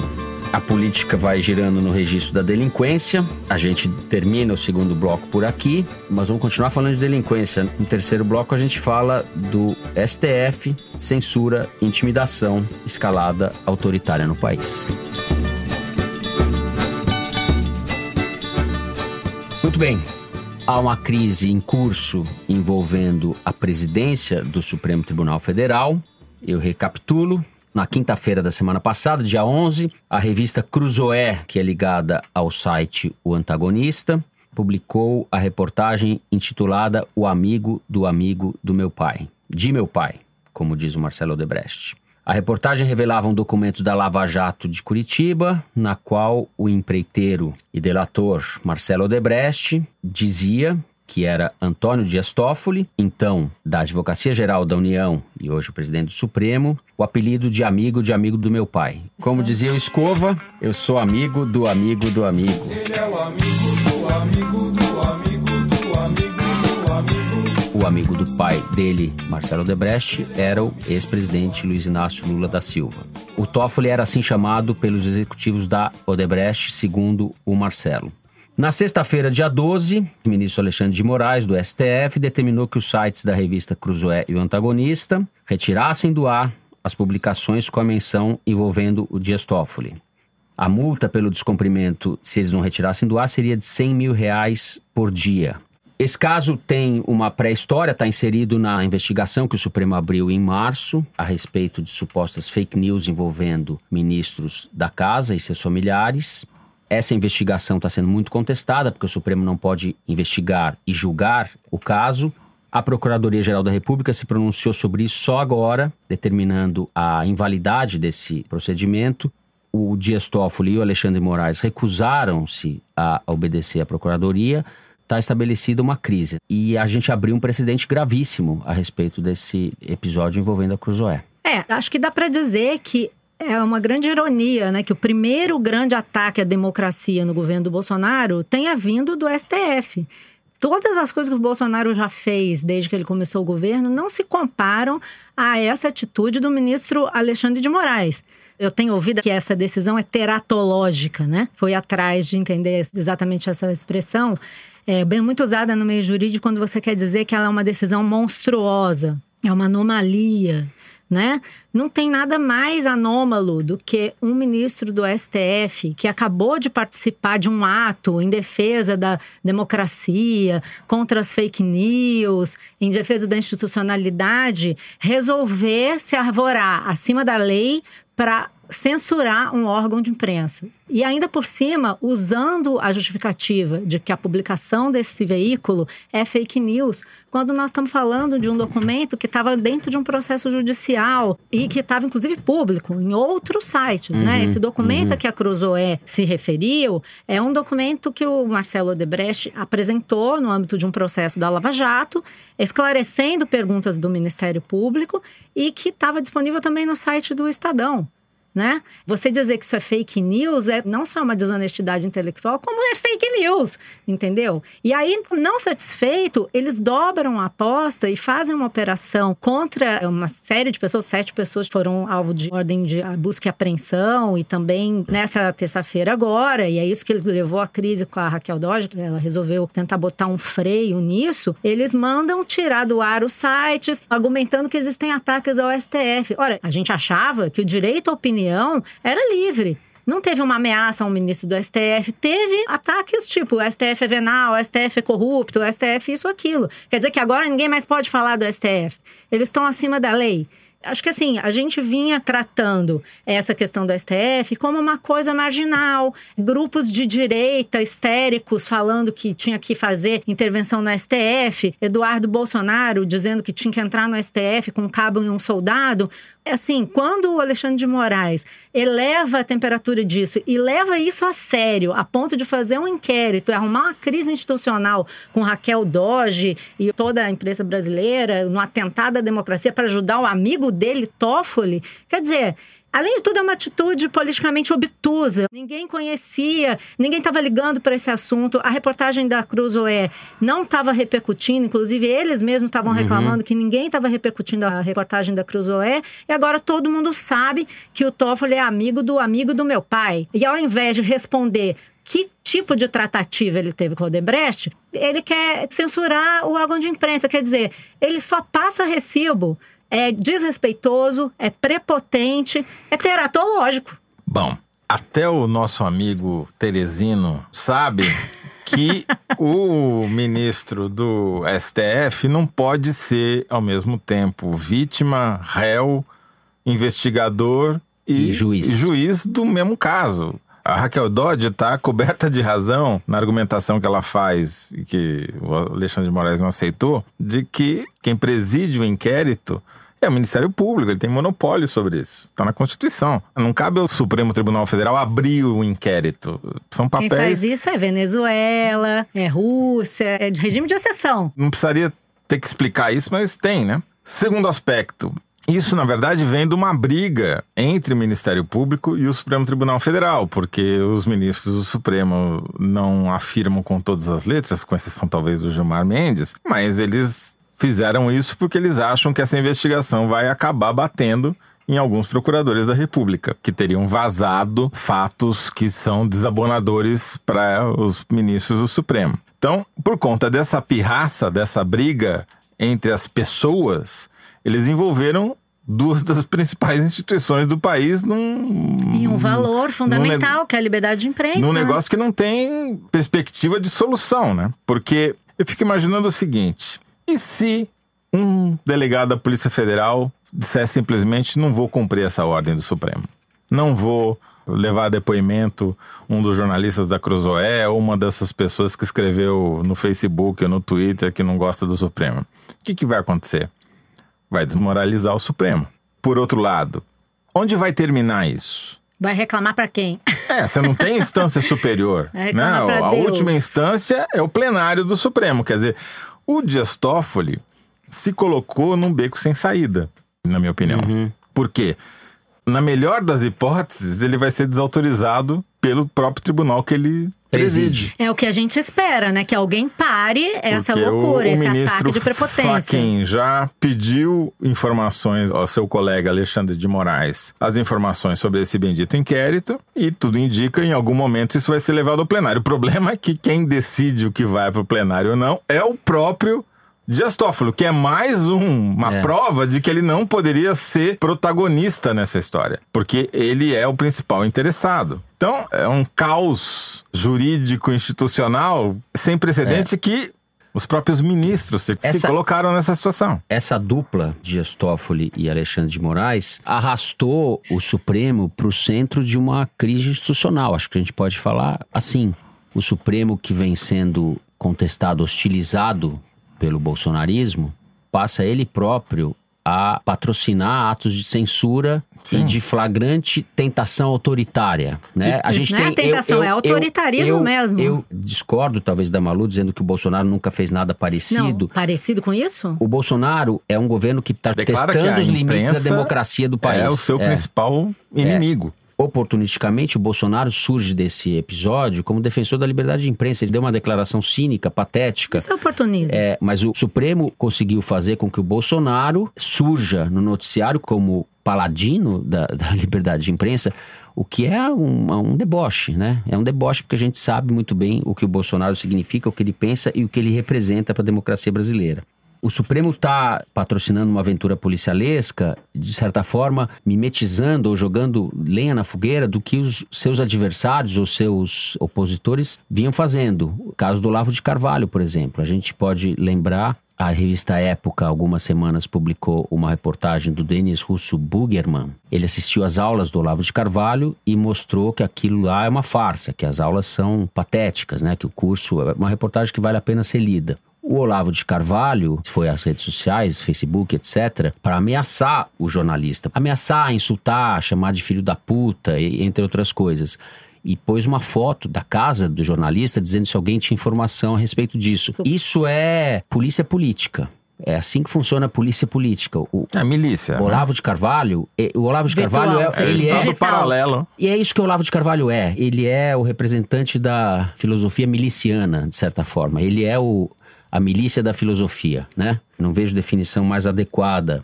A política vai girando no registro da delinquência. A gente termina o segundo bloco por aqui, mas vamos continuar falando de delinquência. No terceiro bloco, a gente fala do STF, censura, intimidação, escalada autoritária no país. Muito bem. Há uma crise em curso envolvendo a presidência do Supremo Tribunal Federal. Eu recapitulo. Na quinta-feira da semana passada, dia 11, a revista Cruzoé, que é ligada ao site O Antagonista, publicou a reportagem intitulada O Amigo do Amigo do Meu Pai, de meu pai, como diz o Marcelo Odebrecht. A reportagem revelava um documento da Lava Jato de Curitiba, na qual o empreiteiro e delator Marcelo Odebrecht dizia que era Antônio Dias Toffoli, então da Advocacia Geral da União e hoje o presidente do Supremo, o apelido de amigo de amigo do meu pai. Como dizia o Escova, eu sou amigo do amigo do amigo. Ele é o amigo do amigo do amigo do amigo do amigo. O amigo do pai dele, Marcelo Debrecht, era o ex-presidente Luiz Inácio Lula da Silva. O Toffoli era assim chamado pelos executivos da Odebrecht, segundo o Marcelo. Na sexta-feira, dia 12, o ministro Alexandre de Moraes, do STF, determinou que os sites da revista Cruzoé e o Antagonista retirassem do ar as publicações com a menção envolvendo o Dias Toffoli. A multa pelo descumprimento, se eles não retirassem do ar, seria de 100 mil reais por dia. Esse caso tem uma pré-história, está inserido na investigação que o Supremo abriu em março a respeito de supostas fake news envolvendo ministros da casa e seus familiares. Essa investigação está sendo muito contestada, porque o Supremo não pode investigar e julgar o caso. A Procuradoria-Geral da República se pronunciou sobre isso só agora, determinando a invalidade desse procedimento. O Dias Toffoli e o Alexandre Moraes recusaram-se a obedecer à Procuradoria. Está estabelecida uma crise. E a gente abriu um precedente gravíssimo a respeito desse episódio envolvendo a Cruzoé. É, acho que dá para dizer que é uma grande ironia, né? Que o primeiro grande ataque à democracia no governo do Bolsonaro tenha vindo do STF. Todas as coisas que o Bolsonaro já fez desde que ele começou o governo não se comparam a essa atitude do ministro Alexandre de Moraes. Eu tenho ouvido que essa decisão é teratológica, né? Foi atrás de entender exatamente essa expressão. É bem muito usada no meio jurídico quando você quer dizer que ela é uma decisão monstruosa, é uma anomalia, né? Não tem nada mais anômalo do que um ministro do STF que acabou de participar de um ato em defesa da democracia, contra as fake news, em defesa da institucionalidade, resolver se arvorar acima da lei para censurar um órgão de imprensa. E ainda por cima, usando a justificativa de que a publicação desse veículo é fake news, quando nós estamos falando de um documento que estava dentro de um processo judicial e que estava, inclusive, público em outros sites, né? uhum, né? Esse documento uhum. que a Cruzoé se referiu é um documento que o Marcelo Odebrecht apresentou no âmbito de um processo da Lava Jato, esclarecendo perguntas do Ministério Público e que estava disponível também no site do Estadão. Né? Você dizer que isso é fake news é não só uma desonestidade intelectual, como é fake news, entendeu? E aí, não satisfeito, eles dobram a aposta e fazem uma operação contra uma série de pessoas, sete pessoas foram alvo de ordem de busca e apreensão, e também nessa terça-feira agora, e é isso que levou a crise com a Raquel Dodge, ela resolveu tentar botar um freio nisso, eles mandam tirar do ar os sites, argumentando que existem ataques ao STF. Ora, a gente achava que o direito à opinião opinião era livre. Não teve uma ameaça ao ministro do STF, teve ataques tipo o STF é venal, o STF é corrupto, o STF isso, aquilo. Quer dizer que agora ninguém mais pode falar do STF. Eles estão acima da lei. Acho que assim, a gente vinha tratando essa questão do STF como uma coisa marginal. Grupos de direita histéricos falando que tinha que fazer intervenção no STF. Eduardo Bolsonaro dizendo que tinha que entrar no STF com um cabo e um soldado. É assim, quando o Alexandre de Moraes eleva a temperatura disso e leva isso a sério, a ponto de fazer um inquérito, arrumar uma crise institucional com Raquel Doge e toda a imprensa brasileira, no atentado à democracia para ajudar o amigo dele, Toffoli, quer dizer, Além de tudo, é uma atitude politicamente obtusa. Ninguém conhecia, ninguém estava ligando para esse assunto. A reportagem da Cruzoé não estava repercutindo, inclusive eles mesmos estavam uhum. reclamando que ninguém estava repercutindo a reportagem da Cruzoé. E agora todo mundo sabe que o Toffoli é amigo do amigo do meu pai. E ao invés de responder que tipo de tratativa ele teve com o Odebrecht, ele quer censurar o órgão de imprensa. Quer dizer, ele só passa recibo é desrespeitoso, é prepotente, é teratológico. Bom, até o nosso amigo Teresino sabe que (laughs) o ministro do STF não pode ser, ao mesmo tempo, vítima, réu, investigador e, e juiz. E juiz do mesmo caso. A Raquel Dodge está coberta de razão na argumentação que ela faz, e que o Alexandre de Moraes não aceitou, de que quem preside o inquérito é o Ministério Público, ele tem monopólio sobre isso. Está na Constituição. Não cabe ao Supremo Tribunal Federal abrir o inquérito. São papéis. Quem faz isso é Venezuela, é Rússia, é de regime de exceção. Não precisaria ter que explicar isso, mas tem, né? Segundo aspecto, isso, na verdade, vem de uma briga entre o Ministério Público e o Supremo Tribunal Federal, porque os ministros do Supremo não afirmam com todas as letras, com exceção talvez do Gilmar Mendes, mas eles fizeram isso porque eles acham que essa investigação vai acabar batendo em alguns procuradores da República, que teriam vazado fatos que são desabonadores para os ministros do Supremo. Então, por conta dessa pirraça, dessa briga entre as pessoas, eles envolveram duas das principais instituições do país num. E um valor fundamental, que é a liberdade de imprensa. Num né? negócio que não tem perspectiva de solução, né? Porque eu fico imaginando o seguinte: e se um delegado da Polícia Federal disser simplesmente não vou cumprir essa ordem do Supremo? Não vou levar a depoimento um dos jornalistas da Cruzoé ou uma dessas pessoas que escreveu no Facebook ou no Twitter que não gosta do Supremo. O que, que vai acontecer? Vai desmoralizar o Supremo. Por outro lado, onde vai terminar isso? Vai reclamar para quem? É, você não tem instância superior. (laughs) né? A Deus. última instância é o plenário do Supremo. Quer dizer, o Dias Toffoli se colocou num beco sem saída, na minha opinião. Uhum. Por quê? Na melhor das hipóteses, ele vai ser desautorizado pelo próprio tribunal que ele preside. É o que a gente espera, né? Que alguém pare essa Porque loucura, o, o esse ataque de prepotência. Quem já pediu informações ao seu colega Alexandre de Moraes, as informações sobre esse bendito inquérito, e tudo indica em algum momento isso vai ser levado ao plenário. O problema é que quem decide o que vai para o plenário ou não é o próprio Dias Toffolo, que é mais um, uma é. prova de que ele não poderia ser protagonista nessa história, porque ele é o principal interessado. Então, é um caos jurídico institucional sem precedente é. que os próprios ministros se, essa, se, colocaram nessa situação. Essa dupla, Dias Toffoli e Alexandre de Moraes, arrastou o Supremo para o centro de uma crise institucional. Acho que a gente pode falar assim. O Supremo que vem sendo contestado, hostilizado pelo bolsonarismo, passa ele próprio a patrocinar atos de censura Sim. e de flagrante tentação autoritária, né? E, a gente não tem, é tentação, eu, eu, é autoritarismo eu, mesmo. Eu discordo talvez da Malu dizendo que o Bolsonaro nunca fez nada parecido. Não, parecido com isso? O Bolsonaro é um governo que está testando os limites da democracia do país. É o seu é. principal inimigo. É oportunisticamente, o Bolsonaro surge desse episódio como defensor da liberdade de imprensa. Ele deu uma declaração cínica, patética. Isso é oportunismo. É, mas o Supremo conseguiu fazer com que o Bolsonaro surja no noticiário como paladino da, da (laughs) liberdade de imprensa, o que é um, um, deboche, né? É um deboche porque a gente sabe muito bem o que o Bolsonaro significa, o que ele pensa e o que ele representa para a democracia brasileira. O Supremo está patrocinando uma aventura policialesca, de certa forma, mimetizando ou jogando lenha na fogueira do que os seus adversários ou seus opositores vinham fazendo. O caso do Olavo de Carvalho, por exemplo. A gente pode lembrar a revista Época, algumas semanas, publicou uma reportagem do Denis Russo Bugerman. Ele assistiu às aulas do Olavo de Carvalho e mostrou que aquilo lá é uma farsa, que as aulas são patéticas, né? que o curso é uma reportagem que vale a pena ser lida. O Olavo de Carvalho foi às redes sociais, Facebook, etc., para ameaçar o jornalista. Ameaçar, insultar, chamar de filho da puta, entre outras coisas e pôs uma foto da casa do jornalista dizendo se alguém tinha informação a respeito disso. Isso é polícia política. É assim que funciona a polícia política. O, a milícia. O Olavo né? de Carvalho, o Olavo de Virtual, Carvalho é, é ele é paralelo. E é isso que o Olavo de Carvalho é. Ele é o representante da filosofia miliciana, de certa forma. Ele é o, a milícia da filosofia, né? Não vejo definição mais adequada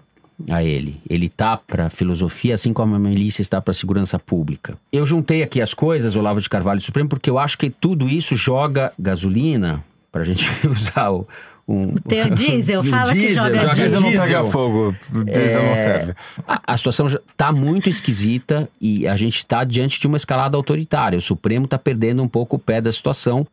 a ele. Ele está para filosofia, assim como a milícia está para segurança pública. Eu juntei aqui as coisas, Olavo de Carvalho Supremo, porque eu acho que tudo isso joga gasolina, para a gente (laughs) usar o, um. O teu diesel, (laughs) fala diesel, que joga, joga diesel. não pega fogo, diesel é, não serve. A, a situação está muito esquisita e a gente está diante de uma escalada autoritária. O Supremo está perdendo um pouco o pé da situação.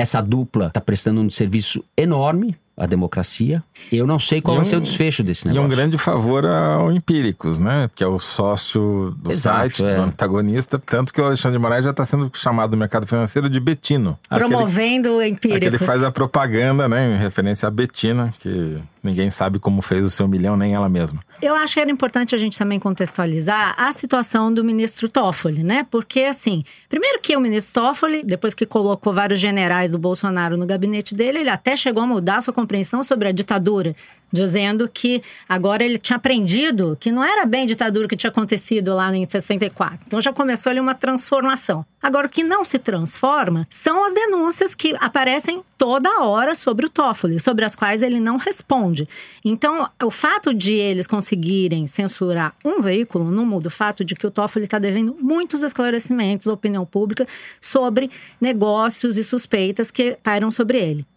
Essa dupla está prestando um serviço enorme a democracia. Eu não sei qual e vai um, ser o desfecho desse negócio. E um grande favor ao Empíricos, né? Que é o sócio do Exato, site, é. do antagonista. Tanto que o Alexandre de Moraes já está sendo chamado no mercado financeiro de Betino. Promovendo aquele, o Empíricos. ele faz a propaganda, né? Em referência a Betina, que ninguém sabe como fez o seu milhão, nem ela mesma. Eu acho que era importante a gente também contextualizar a situação do ministro Toffoli, né? Porque, assim, primeiro que o ministro Toffoli, depois que colocou vários generais do Bolsonaro no gabinete dele, ele até chegou a mudar sua compreensão sobre a ditadura dizendo que agora ele tinha aprendido que não era bem ditadura que tinha acontecido lá em 64. Então já começou ali uma transformação. Agora, o que não se transforma são as denúncias que aparecem toda hora sobre o Toffoli, sobre as quais ele não responde. Então, o fato de eles conseguirem censurar um veículo não muda o fato de que o Toffoli está devendo muitos esclarecimentos à opinião pública sobre negócios e suspeitas que pairam sobre ele.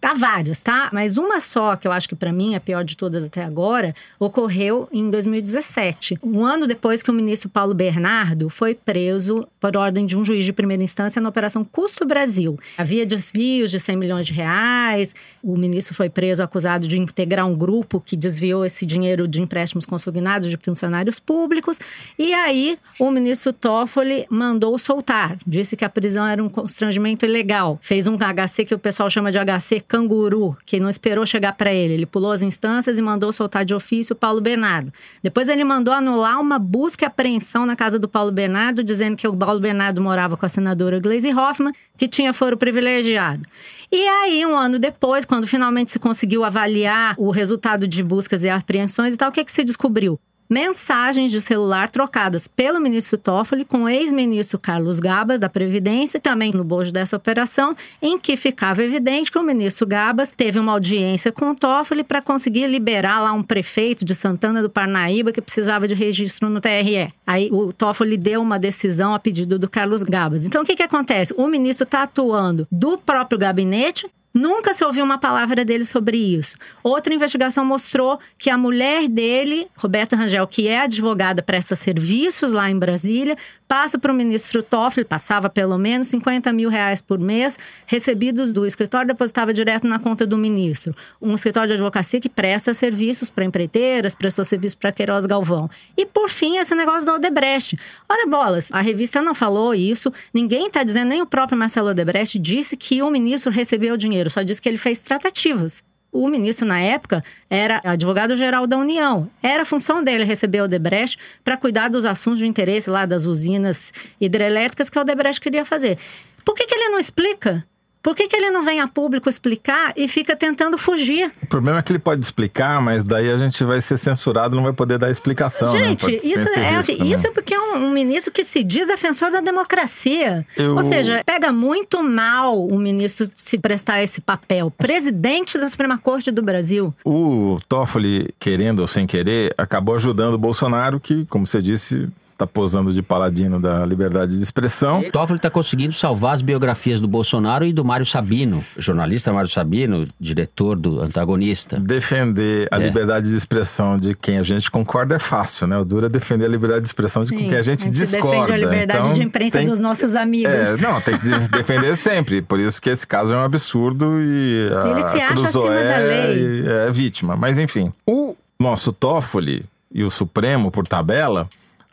Há vários, tá? Mas uma só, que eu acho que para mim é a pior de todas até agora, ocorreu em 2017. Um ano depois que o ministro Paulo Bernardo foi preso por ordem de um juiz de primeira instância na Operação Custo Brasil. Havia desvios de 100 milhões de reais, o ministro foi preso acusado de integrar um grupo que desviou esse dinheiro de empréstimos consignados de funcionários públicos. E aí, o ministro Toffoli mandou soltar, disse que a prisão era um constrangimento ilegal. Fez um HC que o pessoal chama de HC canguru, que não esperou chegar para ele. Ele pulou as instâncias e mandou soltar de ofício o Paulo Bernardo. Depois ele mandou anular uma busca e apreensão na casa do Paulo Bernardo, dizendo que o Paulo Bernardo morava com a senadora Gleisi Hoffmann, que tinha foro privilegiado. E aí, um ano depois, quando finalmente se conseguiu avaliar o resultado de buscas e apreensões e tal, o que, que se descobriu? Mensagens de celular trocadas pelo ministro Toffoli com o ex-ministro Carlos Gabas, da Previdência, também no bojo dessa operação, em que ficava evidente que o ministro Gabas teve uma audiência com o Toffoli para conseguir liberar lá um prefeito de Santana do Parnaíba que precisava de registro no TRE. Aí o Toffoli deu uma decisão a pedido do Carlos Gabas. Então o que, que acontece? O ministro está atuando do próprio gabinete Nunca se ouviu uma palavra dele sobre isso. Outra investigação mostrou que a mulher dele, Roberta Rangel, que é advogada, presta serviços lá em Brasília, passa para o ministro Toffoli, passava pelo menos 50 mil reais por mês, recebidos do escritório, depositava direto na conta do ministro. Um escritório de advocacia que presta serviços para empreiteiras, prestou serviço para Queiroz Galvão. E, por fim, esse negócio do Odebrecht. Ora, bolas, a revista não falou isso, ninguém está dizendo, nem o próprio Marcelo Odebrecht disse que o ministro recebeu dinheiro dinheiro, só disse que ele fez tratativas. O ministro, na época, era advogado-geral da União. Era função dele receber o Odebrecht para cuidar dos assuntos de interesse lá das usinas hidrelétricas que o Odebrecht queria fazer. Por que, que ele não explica? Por que, que ele não vem a público explicar e fica tentando fugir? O problema é que ele pode explicar, mas daí a gente vai ser censurado, não vai poder dar explicação. né? Gente, tem isso é, risco também. isso é porque é um, um ministro que se diz defensor da democracia. Eu- Ou seja, pega muito mal um ministro se prestar esse papel. Presidente da Suprema Corte do Brasil. O Toffoli, querendo ou sem querer, acabou ajudando o Bolsonaro, que, como você disse, está posando de paladino da liberdade de expressão. O Toffoli está conseguindo salvar as biografias do Bolsonaro e do Mário Sabino, jornalista Mário Sabino, diretor do antagonista. Defender a É. liberdade de expressão de quem a gente concorda é fácil, né? O duro é defender a liberdade de expressão de quem a gente discorda. defende a liberdade Então, de imprensa tem- dos nossos amigos. É, não, tem que de- defender sempre. Por isso que esse caso é um absurdo e a Ele se acha Cruzoé acima da lei. é, é vítima. Mas enfim, o nosso Toffoli e o Supremo, por tabela,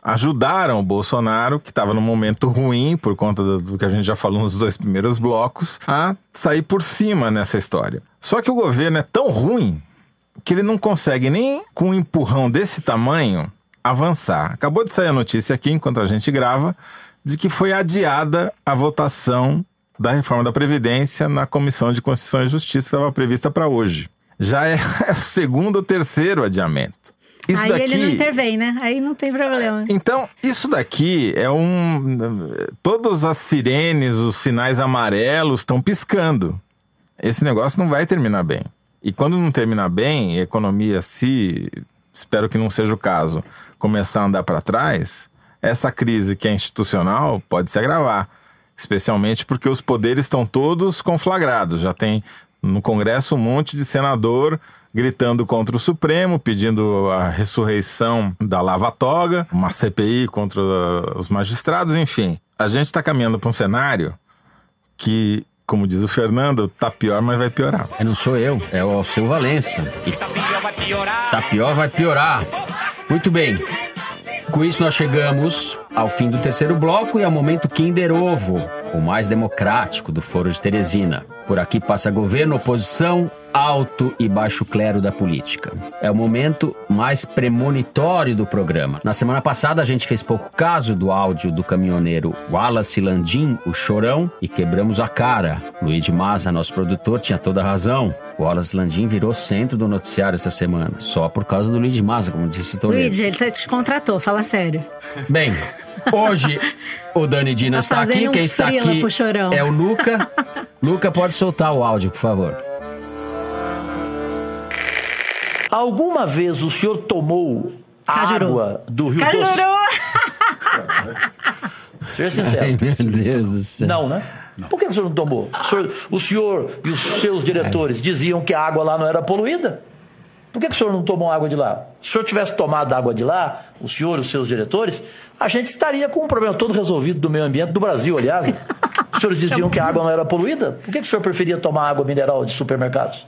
ajudaram o Bolsonaro, que estava num momento ruim, por conta do, que a gente já falou nos dois primeiros blocos, a sair por cima nessa história. Só que o governo é tão ruim que ele não consegue nem com um empurrão desse tamanho avançar. Acabou de sair a notícia aqui, enquanto a gente grava, de que foi adiada a votação da reforma da Previdência na Comissão de Constituição e Justiça, que estava prevista para hoje. Já é (laughs) o segundo ou terceiro adiamento. Isso Aí daqui... ele não intervém, né? Aí não tem problema. Então, isso daqui é um. Todas as sirenes, os sinais amarelos estão piscando. Esse negócio não vai terminar bem. E quando não terminar bem, a economia, se. Espero que não seja o caso, começar a andar para trás, essa crise que é institucional pode se agravar. Especialmente porque os poderes estão todos conflagrados. Já tem no Congresso um monte de senador gritando contra o Supremo, pedindo a ressurreição da Lava Toga, uma CPI contra os magistrados, enfim. A gente está caminhando para um cenário que, como diz o Fernando, tá pior, mas vai piorar. Não sou eu, é o Alceu Valença. E tá pior, vai piorar. Muito bem. Com isso, nós chegamos ao fim do terceiro bloco e ao momento Kinder Ovo, o mais democrático do Foro de Teresina. Por aqui passa governo, oposição, alto e baixo clero da política. É o momento mais premonitório do programa. Na semana passada, a gente fez pouco caso do áudio do caminhoneiro Wallace Landim, o chorão, e quebramos a cara. Luiz Maza, nosso produtor, tinha toda a razão. Wallace Landim virou centro do noticiário essa semana, só por causa do Luiz Maza, como disse o Toledo. Luigi, ele tá- te contratou, fala sério. Bem, hoje o Dani Dina Tá está aqui. um Quem está aqui é o Luca. Luca, pode soltar o áudio, por favor. Alguma vez o senhor tomou Cajuru. água do Rio Doce? Cajuru! (laughs) Seja sincero. Ai, meu Deus do céu. Não, né? Por que o senhor não tomou? O senhor, o senhor e os seus diretores diziam que a água lá não era poluída? Por que, que o senhor não tomou água de lá? Se o senhor tivesse tomado água de lá, o senhor e os seus diretores, a gente estaria com um problema todo resolvido do meio ambiente do Brasil, aliás. (laughs) Os senhores diziam que a água não era poluída? Por que, que o senhor preferia tomar água mineral de supermercados?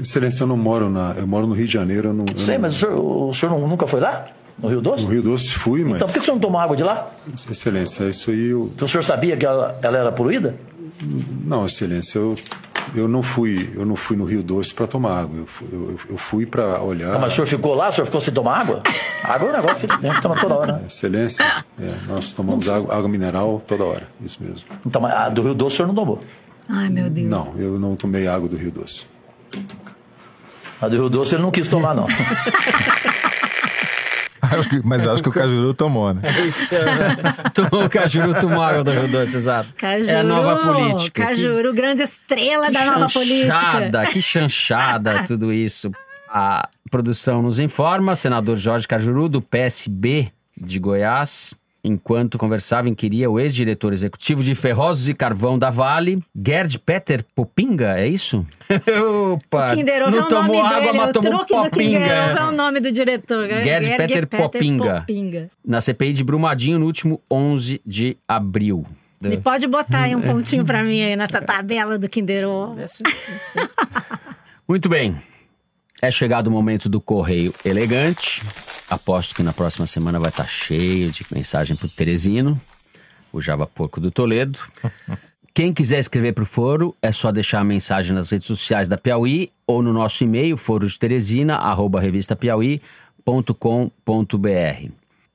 Excelência, eu não moro na. Eu moro no Rio de Janeiro. Eu não, eu Sei, não- mas o senhor, o senhor não- nunca foi lá? No Rio Doce? No Rio Doce fui, mas. Então por que, o senhor não tomou água de lá? Excelência, isso aí eu. Porque o senhor sabia que ela, ela era poluída? Não, Excelência, eu, eu não fui. Eu não fui no Rio Doce para tomar água. Eu, fui- eu, eu fui para olhar. Ah, mas o senhor ficou lá? O senhor ficou sem tomar água? Água é um negócio que a gente toma toda hora. né? Excelência, é, nós tomamos água, água mineral toda hora. Isso mesmo. Então, mas a do Rio Doce o senhor não tomou. Ai, meu Deus. Não, eu não tomei água do Rio Doce. A do Rio Doce ele não quis tomar, não. (laughs) Acho que- Mas eu acho que o Cajuru tomou, né? (laughs) Tomou o Cajuru, tomou água do Rio Doce, exato. Cajuru, é a nova política. Que- Cajuru, grande estrela da nova política. chanchada, que chanchada tudo isso. A produção nos informa, senador Jorge Cajuru, do PSB de Goiás, enquanto conversava, inquiria o ex-diretor executivo de Ferrosos e Carvão da Vale, Gerd Peter Popinga, é isso? (laughs) Opa! Kinder Ovo é não o tomou nome água, dele, mas o tomou truque do Kinder Ovo é Popinga. o nome do diretor. Gerd Peter Popinga. Popinga. Na CPI de Brumadinho, no último 11 de abril. E pode botar aí um (laughs) pontinho pra mim aí nessa tabela do Kinder Ovo. Muito bem. É chegado o momento do correio elegante. Aposto que na próxima semana vai estar cheio de mensagem pro Teresino, o Java Porco do Toledo. (laughs) Quem quiser escrever para o Foro, é só deixar a mensagem nas redes sociais da Piauí ou no nosso e-mail, foro de Teresina, arroba revistapiauí.com.br.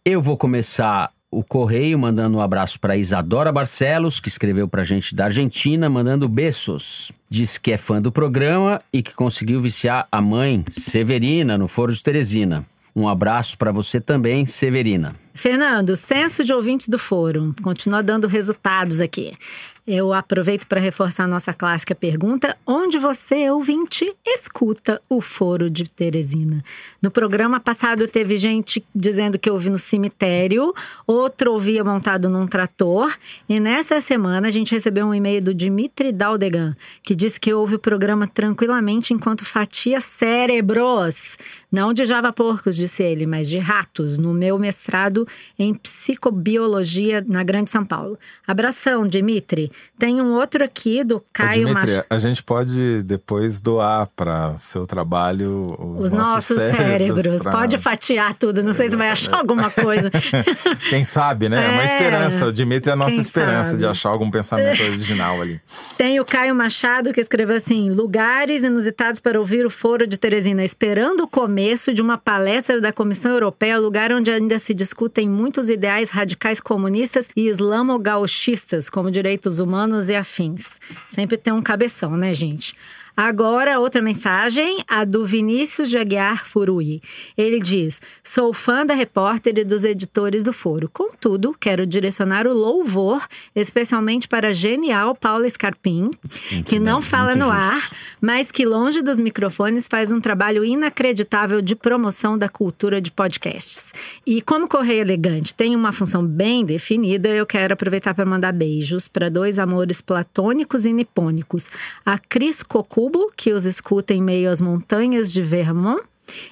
Eu vou começar o correio mandando um abraço para Isadora Barcelos, que escreveu para a gente da Argentina, mandando beijos. Diz que é fã do programa e que conseguiu viciar a mãe, Severina, no Foro de Teresina. Um abraço para você também, Severina. Fernando, censo de ouvintes do fórum. Continua dando resultados aqui. Eu aproveito para reforçar a nossa clássica pergunta: onde você, ouvinte, escuta o Foro de Teresina? No programa passado teve gente dizendo que ouve no cemitério, outro ouvia montado num trator, e nessa semana a gente recebeu um e-mail do Dimitri Daldegan, que disse que ouve o programa tranquilamente enquanto fatia cérebros. Não de Java porcos, disse ele, mas de ratos, no meu mestrado em psicobiologia na Grande São Paulo. Abração, Dimitri. Tem um outro aqui do Caio Ô, Dimitri, Mach... a gente pode depois doar para seu trabalho os, Os nossos cérebros. pra- Pode fatiar tudo, não sei se vai achar alguma coisa. (laughs) Quem sabe, né? É uma É. esperança. O Dimitri é a nossa Quem esperança sabe? de achar algum pensamento original ali. (laughs) Tem o Caio Machado que escreveu assim: lugares inusitados para ouvir o Foro de Teresina, esperando o começo de uma palestra da Comissão Europeia, lugar onde ainda se discutem muitos ideais radicais comunistas e islamo-gauchistas, como direitos humanos e afins. Sempre tem um cabeção, né, gente? Agora, outra mensagem, a do Vinícius de Aguiar Furui. Ele diz: Sou fã da repórter e dos editores do foro. Contudo, quero direcionar o louvor, especialmente para a genial Paula Scarpim, que não bem, fala no justo. ar, mas que longe dos microfones faz um trabalho inacreditável de promoção da cultura de podcasts. E como Correio Elegante tem uma função bem definida, eu quero aproveitar para mandar beijos para dois amores platônicos e nipônicos. A Cris Kokubo, que os escuta em meio às montanhas de Vermont,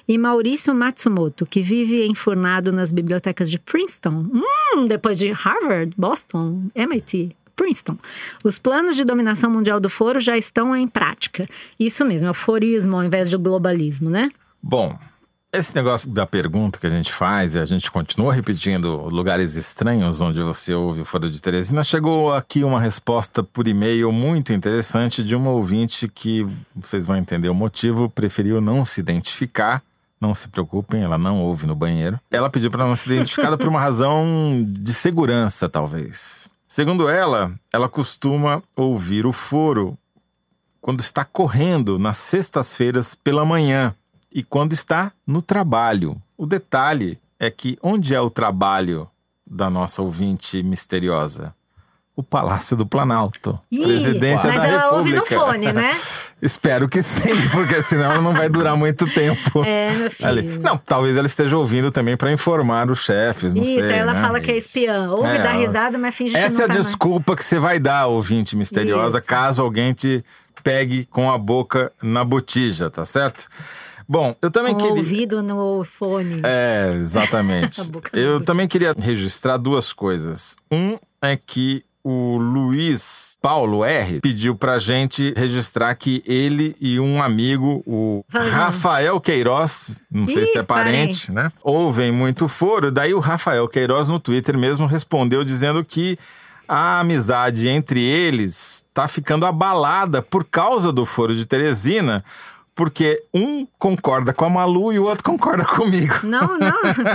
e Maurício Matsumoto, que vive enfurnado nas bibliotecas de Princeton, hum, depois de Harvard, Boston, MIT. Princeton. Os planos de dominação mundial do foro já estão em prática. Isso mesmo, é o forismo ao invés de globalismo, né? Bom, esse negócio da pergunta que a gente faz e a gente continua repetindo lugares estranhos onde você ouve o Foro de Teresina, chegou aqui uma resposta por e-mail muito interessante de uma ouvinte que vocês vão entender o motivo, preferiu não se identificar. Não se preocupem, ela não ouve no banheiro. Ela pediu para não ser identificada por uma razão de segurança, talvez. Segundo ela, ela costuma ouvir o foro quando está correndo nas sextas-feiras pela manhã e quando está no trabalho. O detalhe é que onde é o trabalho da nossa ouvinte misteriosa? O Palácio do Planalto. Ih, Presidência mas da ela ouve República. no fone, né? (laughs) Espero que sim, porque senão não vai durar muito tempo. É, meu (laughs) filho. ali. Não, talvez ela esteja ouvindo também para informar os chefes, não Isso, sei. ela né? fala que é espiã. Ouve É, risada, mas finge que Essa é a desculpa que você vai dar, ouvinte misteriosa, Isso. caso alguém te pegue com a boca na botija, tá certo? Bom, eu também o queria. ouvido no fone. É, exatamente. (laughs) Eu também queria registrar duas coisas. Um é que o Luiz Paulo R pediu pra gente registrar que ele e um amigo, o Rafael Queiroz, não sei Ih, se é parente, né? Ouvem muito foro. Daí o Rafael Queiroz no Twitter mesmo respondeu dizendo que a amizade entre eles tá ficando abalada por causa do foro de Teresina, porque um concorda com a Malu e o outro concorda comigo. Não, não,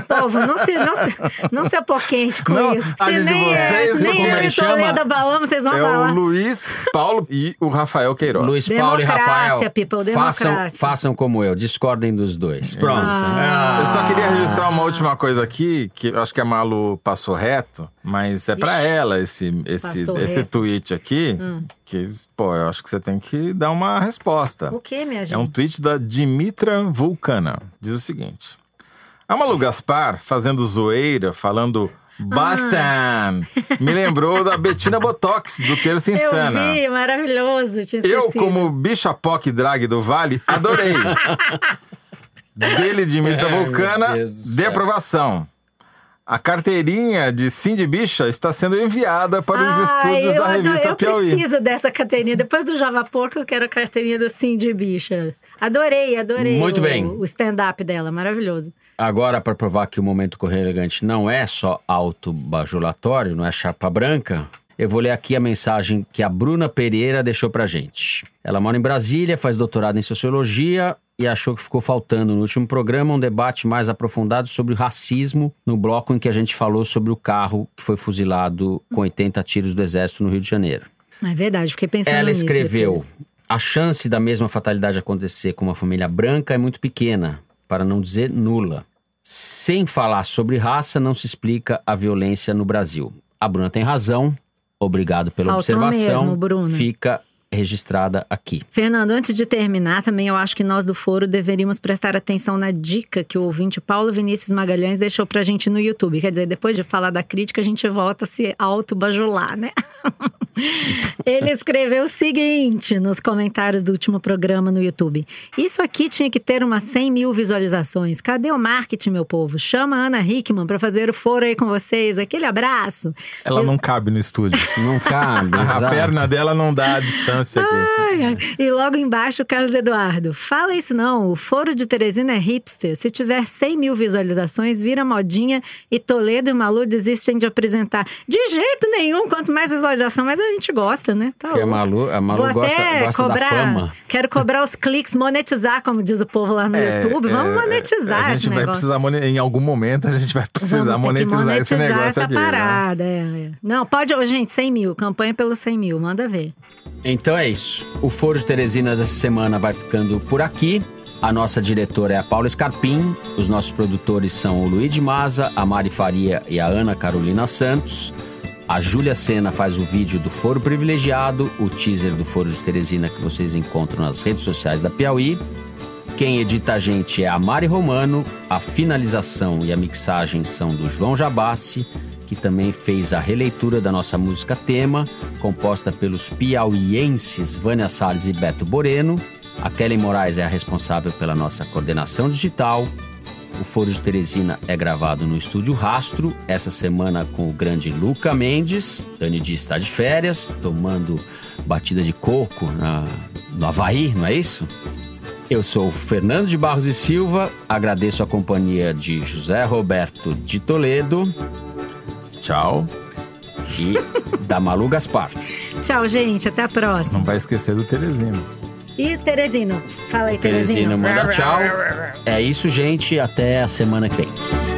povo, não se, não se, não se apoquente com Não, isso. Se nem, é, vocês, se nem eu é e? Toledo abalamos, vocês vão É abalar. o Luiz Paulo e o Rafael Queiroz. Luiz Paulo e Democrácia, Rafael, people, façam, façam como eu, discordem dos dois. Pronto. Ah. Eu só queria registrar uma última coisa aqui, que eu acho que a Malu passou reto, mas é pra Ixi. ela esse, esse, esse reto. tweet aqui, que, pô, eu acho que você tem que dar uma resposta. O que, minha gente? É um tweet da Dimitra Vulcana. Diz o seguinte: A Malu Gaspar fazendo zoeira, falando Bastan, me lembrou da Bettina Botox, do Terça Eu Insana. vi, maravilhoso. Tinha Eu, como bicha POC drag do Vale, adorei. (laughs) Dele, Dimitra Vulcana, de céu. aprovação. A carteirinha de Cindy Bicha está sendo enviada para os Ai, estúdios eu da adoro- revista Eu Piauí. preciso dessa carteirinha. Depois do Java Porco, eu quero a carteirinha do de Bicha. Adorei, adorei. Muito o, bem. O stand-up dela, maravilhoso. Agora, para provar que o Momento Correio Elegante não é só autobajulatório, não é chapa branca, Eu vou ler aqui a mensagem que a Bruna Pereira deixou pra gente. Ela mora em Brasília, faz doutorado em sociologia e achou que ficou faltando no último programa um debate mais aprofundado sobre o racismo no bloco em que a gente falou sobre o carro que foi fuzilado com 80 tiros do exército no Rio de Janeiro. É verdade, fiquei pensando Ela escreveu. A chance da mesma fatalidade acontecer com uma família branca é muito pequena, para não dizer nula. Sem falar sobre raça, não se explica a violência no Brasil. A Bruna tem razão. Obrigado pela Faltou observação. mesmo, Bruna. Fica registrada aqui. Fernando, antes de terminar, também eu acho que nós do Foro deveríamos prestar atenção na dica que o ouvinte Paulo Vinícius Magalhães deixou pra gente no YouTube. Quer dizer, depois de falar da crítica, a gente volta a se autobajular, né? (laughs) Ele escreveu o seguinte nos comentários do último programa no YouTube. Isso aqui tinha que ter umas 100 mil visualizações. Cadê o marketing, meu povo? Chama a Ana Hickman pra fazer o foro aí com vocês. Aquele abraço. Ela não cabe no estúdio. Não cabe. (laughs) A perna dela não dá a distância aqui. Ai, ai. E logo embaixo, o Carlos Eduardo. Fala isso não, o Foro de Teresina é hipster. Se tiver 100 mil visualizações, vira modinha e Toledo e Malu desistem de apresentar. De jeito nenhum, quanto mais visualização, mais a gente gosta, né? Tá Porque a. Malu, a Malu Vou gosta, até gosta cobrar, da fama. Quero cobrar os cliques, monetizar, como diz o povo lá no YouTube. Vamos É, monetizar A gente vai negócio. precisar, em algum momento, a gente vai precisar que monetizar, esse negócio essa aqui. né? parada. é, é. Não, pode, gente, 100 mil. Campanha pelos 100 mil, manda ver. Então é isso. O Foro de Teresina dessa semana vai ficando por aqui. A nossa diretora é a Paula Scarpim. Os nossos produtores são o Luiz de Maza, a Mari Faria e a Ana Carolina Santos. A Júlia Sena faz o vídeo do Foro Privilegiado, o teaser do Foro de Teresina que vocês encontram nas redes sociais da Piauí. Quem edita a gente é a Mari Romano. A finalização e a mixagem são do João Jabassi, que também fez a releitura da nossa música tema, composta pelos piauienses Vânia Salles e Beto Boreno. A Kelly Moraes é a responsável pela nossa coordenação digital. O Foro de Teresina é gravado no estúdio Rastro, essa semana com o grande Luca Mendes. Dani Di está de férias, tomando batida de coco na, no Havaí, não é isso? Eu sou Fernando de Barros e Silva, agradeço a companhia de José Roberto de Toledo Tchau. e (laughs) da Malu Gaspar. Tchau, gente. Até a próxima. Não vai esquecer do Teresino. E Teresino? Fala aí, Teresino. Teresina manda tchau. É isso, gente. Até a semana que vem.